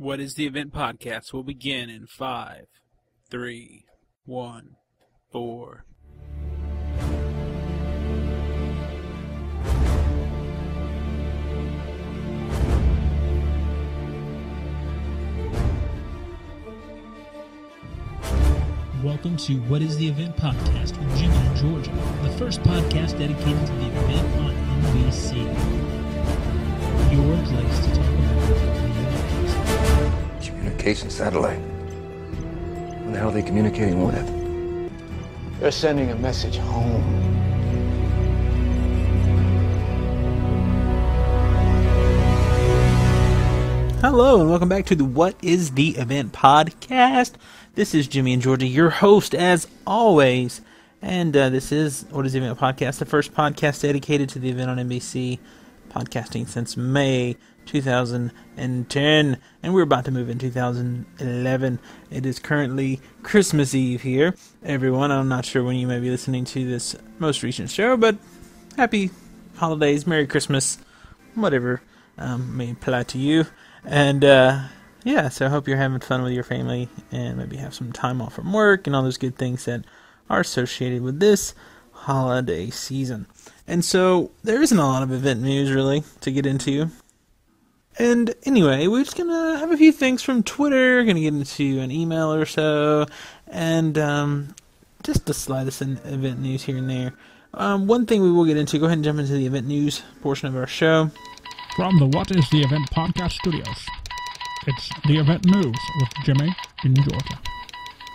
What is the Event Podcast will begin in five, three, one, four. Welcome to What is the Event podcast with Jimmy and Georgia, the first podcast dedicated to the event on NBC. Your place to talk. Communication satellite. What the hell are they communicating with? They're sending a message home. Hello, and welcome back to the What is the Event podcast. This is Jimmy and Georgia, your host as always. And uh, this is What is the Event podcast, the first podcast dedicated to the event on NBC, podcasting since May 2010. And we're about to move in 2011. It is currently Christmas Eve here, everyone. I'm not sure when you may be listening to this most recent show, but happy holidays, Merry Christmas, whatever um, may apply to you. And uh, yeah, so I hope you're having fun with your family and maybe have some time off from work and all those good things that are associated with this holiday season. And so there isn't a lot of event news really to get into. And anyway, we're just gonna have a few things from Twitter, gonna get into an email or so, and um, just the slightest in event news here and there. Um, one thing we will get into, go ahead and jump into the event news portion of our show. From the What is the Event podcast studios, it's the event news with Jimmy in Georgia.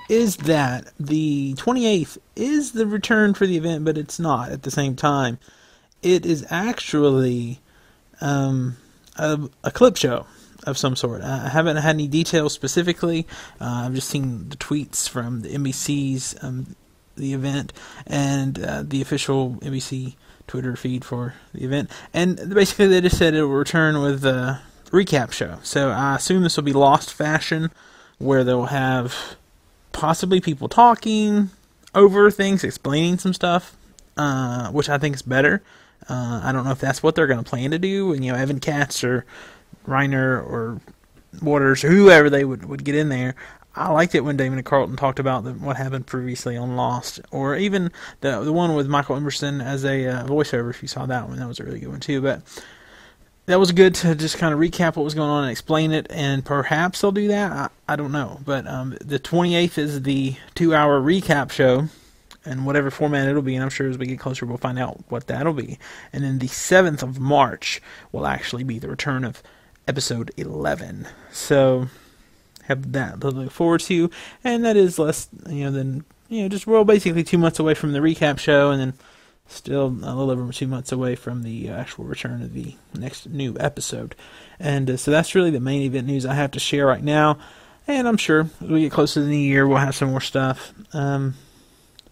Is that the 28th is the return for the event, but it's not at the same time. It is actually um, a, a clip show of some sort. I haven't had any details specifically. Uh, I've just seen the tweets from the NBC's um, the event and uh, the official NBC Twitter feed for the event, and basically they just said it will return with a recap show. So I assume this will be Lost Fashion, where they'll have possibly people talking over things, explaining some stuff, uh, which I think is better. Uh, I don't know if that's what they're going to plan to do. And you know, Evan Katz or Reiner or Wauters or whoever they would, would get in there. I liked it when Damon and Carlton talked about the, what happened previously on Lost, or even the the one with Michael Emerson as a uh, voiceover. If you saw that one, that was a really good one too. But that was good to just kind of recap what was going on and explain it, and perhaps I'll do that. I, I don't know, but um, the 28th is the two-hour recap show, and whatever format it'll be, and I'm sure as we get closer, we'll find out what that'll be. And then the 7th of March will actually be the return of episode 11. So have that to look forward to, and that is less, you know, than you know, just we're basically two months away from the recap show, and then still a little over two months away from the actual return of the next new episode. And uh, so that's really the main event news I have to share right now. And I'm sure as we get closer to the new year, we'll have some more stuff. Um,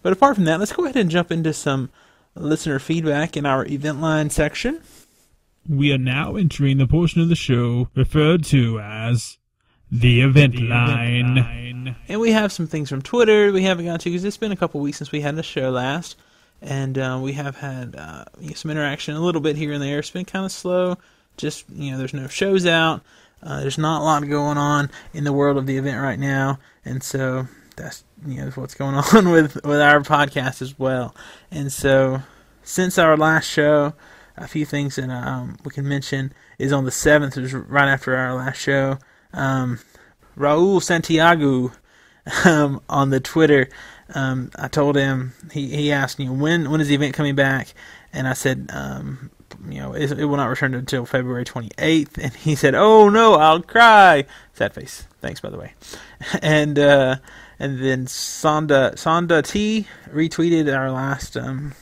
but apart from that, let's go ahead and jump into some listener feedback in our event line section. We are now entering the portion of the show referred to as the event line. And we have some things from Twitter we haven't got to because it's been a couple weeks since we had a show last. And uh, we have had uh, some interaction a little bit here and there. It's been kind of slow. Just, you know, there's no shows out. Uh, there's not a lot going on in the world of the event right now. And so that's, you know, what's going on with, with our podcast as well. And so since our last show, a few things that um, we can mention is on the 7th, which is right after our last show. Um, Raul Santiago um, on the Twitter, um, I told him he, he asked you when when is the event coming back, and I said um, you know it, it will not return until February 28th, and he said oh no I'll cry. Sad face. Thanks by the way, and uh, and then Sonda Sonda T retweeted our last um,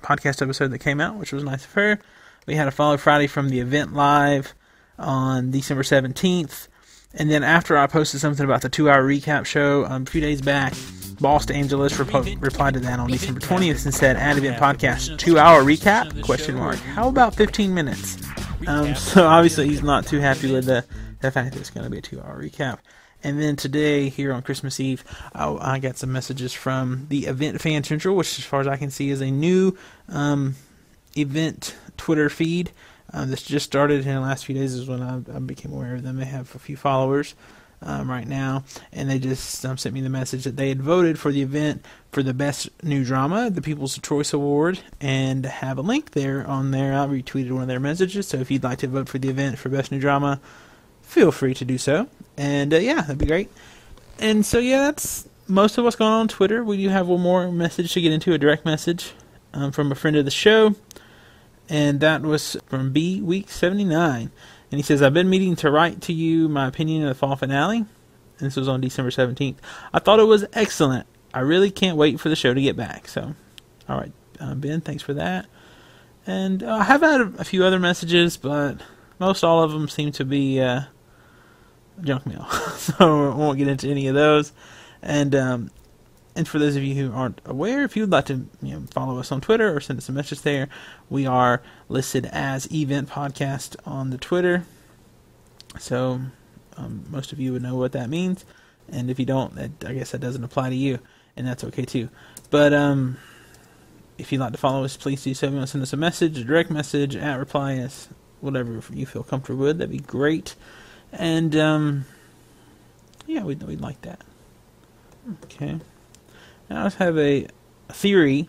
podcast episode that came out, which was nice of her. We had a follow Friday from the event live on December 17th. And then after I posted something about the two hour recap show um, a few days back, Boss Angeles repo- replied to that on December 20th and said, "Ad event podcast, two hour recap? Question mark. How about 15 minutes?" Um, so obviously he's not too happy with the, the fact that it's going to be a two hour recap. And then today, here on Christmas Eve, I, I got some messages from the Event Fan Central, which, as far as I can see, is a new um, event Twitter feed. Um, this just started in the last few days is when I, I became aware of them. They have a few followers um, right now, and they just um, sent me the message that they had voted for the event for the best new drama, the People's Choice Award, and have a link there on there. I retweeted one of their messages, so if you'd like to vote for the event for best new drama, feel free to do so. And uh, yeah, that'd be great. And so yeah, that's most of what's going on on Twitter. We do have one more message to get into, a direct message um, from a friend of the show, and that was from B Week 79. And he says, I've been meaning to write to you my opinion of the fall finale. And this was on December 17th. I thought it was excellent. I really can't wait for the show to get back. So, all right, uh, Ben, thanks for that. And uh, I have had a, few other messages, but most all of them seem to be uh, junk mail. so I won't get into any of those. And um, and for those of you who aren't aware, if you'd like to you know, follow us on Twitter or send us a message there, we are listed as Event Podcast on the Twitter. So um, most of you would know what that means, and if you don't, that, I guess that doesn't apply to you, and that's okay too. But um, if you'd like to follow us, please do so. If you want to send us a message, a direct message, at reply us, whatever you feel comfortable with, that'd be great. And um, yeah, we'd, we'd like that. Okay. I just have a, theory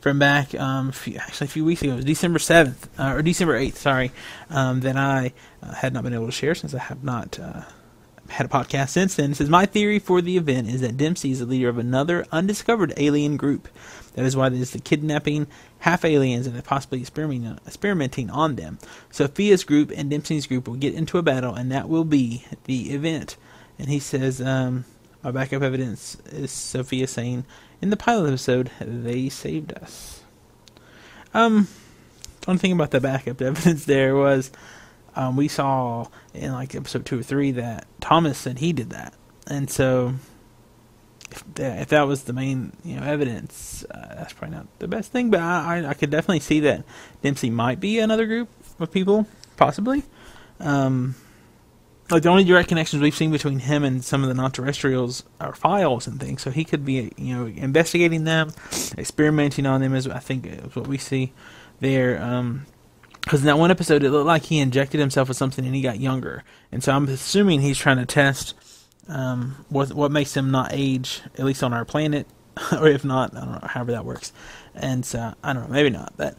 from back, um, few, actually a few weeks ago, December 7th, uh, or December 8th, sorry, um, that I uh, had not been able to share since I have not uh, had a podcast since then. It says, My theory for the event is that Dempsey is the leader of another undiscovered alien group. That is why there's the kidnapping half aliens and possibly experimenting, experimenting on them. Sophia's group and Dempsey's group will get into a battle, and that will be the event. And he says, um, my backup evidence is Sophia saying in the pilot episode, they saved us. Um, one thing about the backup evidence there was um, we saw in like episode two or three that Thomas said he did that, and so if that, if that was the main you know evidence, uh, that's probably not the best thing. But I, I, I could definitely see that Dempsey might be another group of people, possibly. Um, like the only direct connections we've seen between him and some of the non-terrestrials are files and things. So he could be, you know, investigating them, experimenting on them. Is I think is what we see there. because um, in that one episode, it looked like he injected himself with something and he got younger. And so I'm assuming he's trying to test um, what what makes him not age, at least on our planet, or if not, I don't know, however that works. And so I don't know, maybe not, but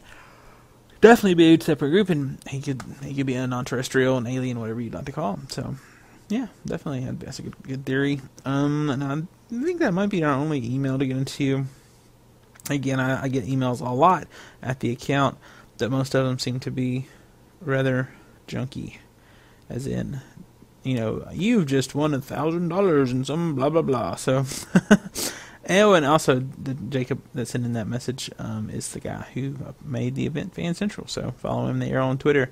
definitely be a separate group, and he could he could be a non-terrestrial, an alien, whatever you'd like to call him. So, yeah, definitely that's a good, good theory. Um, and I think that might be our only email to get into. Again, I, I get emails a lot at the account, that most of them seem to be rather junky, as in, you know, you've just won a thousand dollars and some blah blah blah. So. Oh, and also the Jacob that's sending that message um, is the guy who made the event Fan Central. So follow him there on Twitter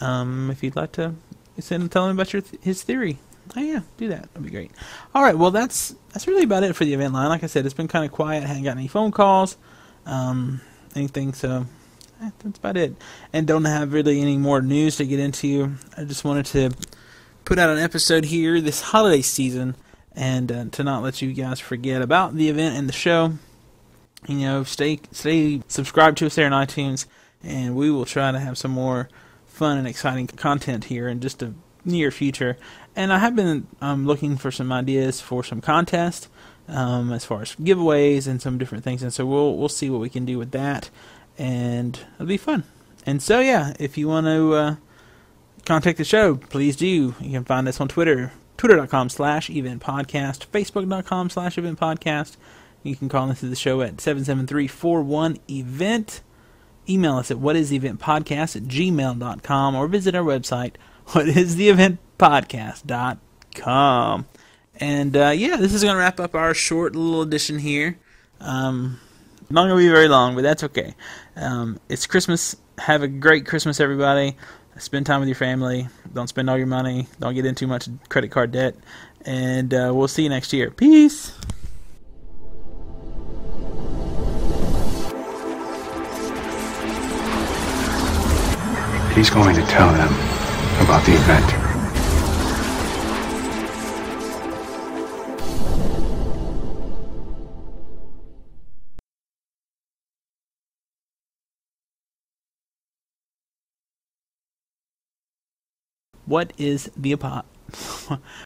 um, if you'd like to send tell him about your th- his theory. Oh yeah, do that. That'd be great. All right, well that's that's really about it for the event line. Like I said, it's been kind of quiet. Haven't got any phone calls, um, anything. So eh, that's about it. And don't have really any more news to get into. I just wanted to put out an episode here this holiday season and uh, to not let you guys forget about the event and the show. You know, stay stay subscribed to us there on iTunes, and we will try to have some more fun and exciting content here in just a near future. And I have been um, looking for some ideas for some contests, um, as far as giveaways and some different things. And so we'll we'll see what we can do with that, and it'll be fun. And so yeah, if you want to uh, contact the show, please do. You can find us on Twitter, twitter.com slash event podcast, facebook.com slash event podcast. You can call into the show at 773-41-EVENT. Email us at whatistheeventpodcast at gmail.com or visit our website, whatistheeventpodcast.com. And uh, yeah, this is going to wrap up our short little edition here. Um, not going to be very long, but that's okay. Um, it's Christmas. Have a great Christmas, everybody. Spend time with your family. Don't spend all your money. Don't get in too much credit card debt. And uh, we'll see you next year. Peace. He's going to tell them about the event. What is the apo-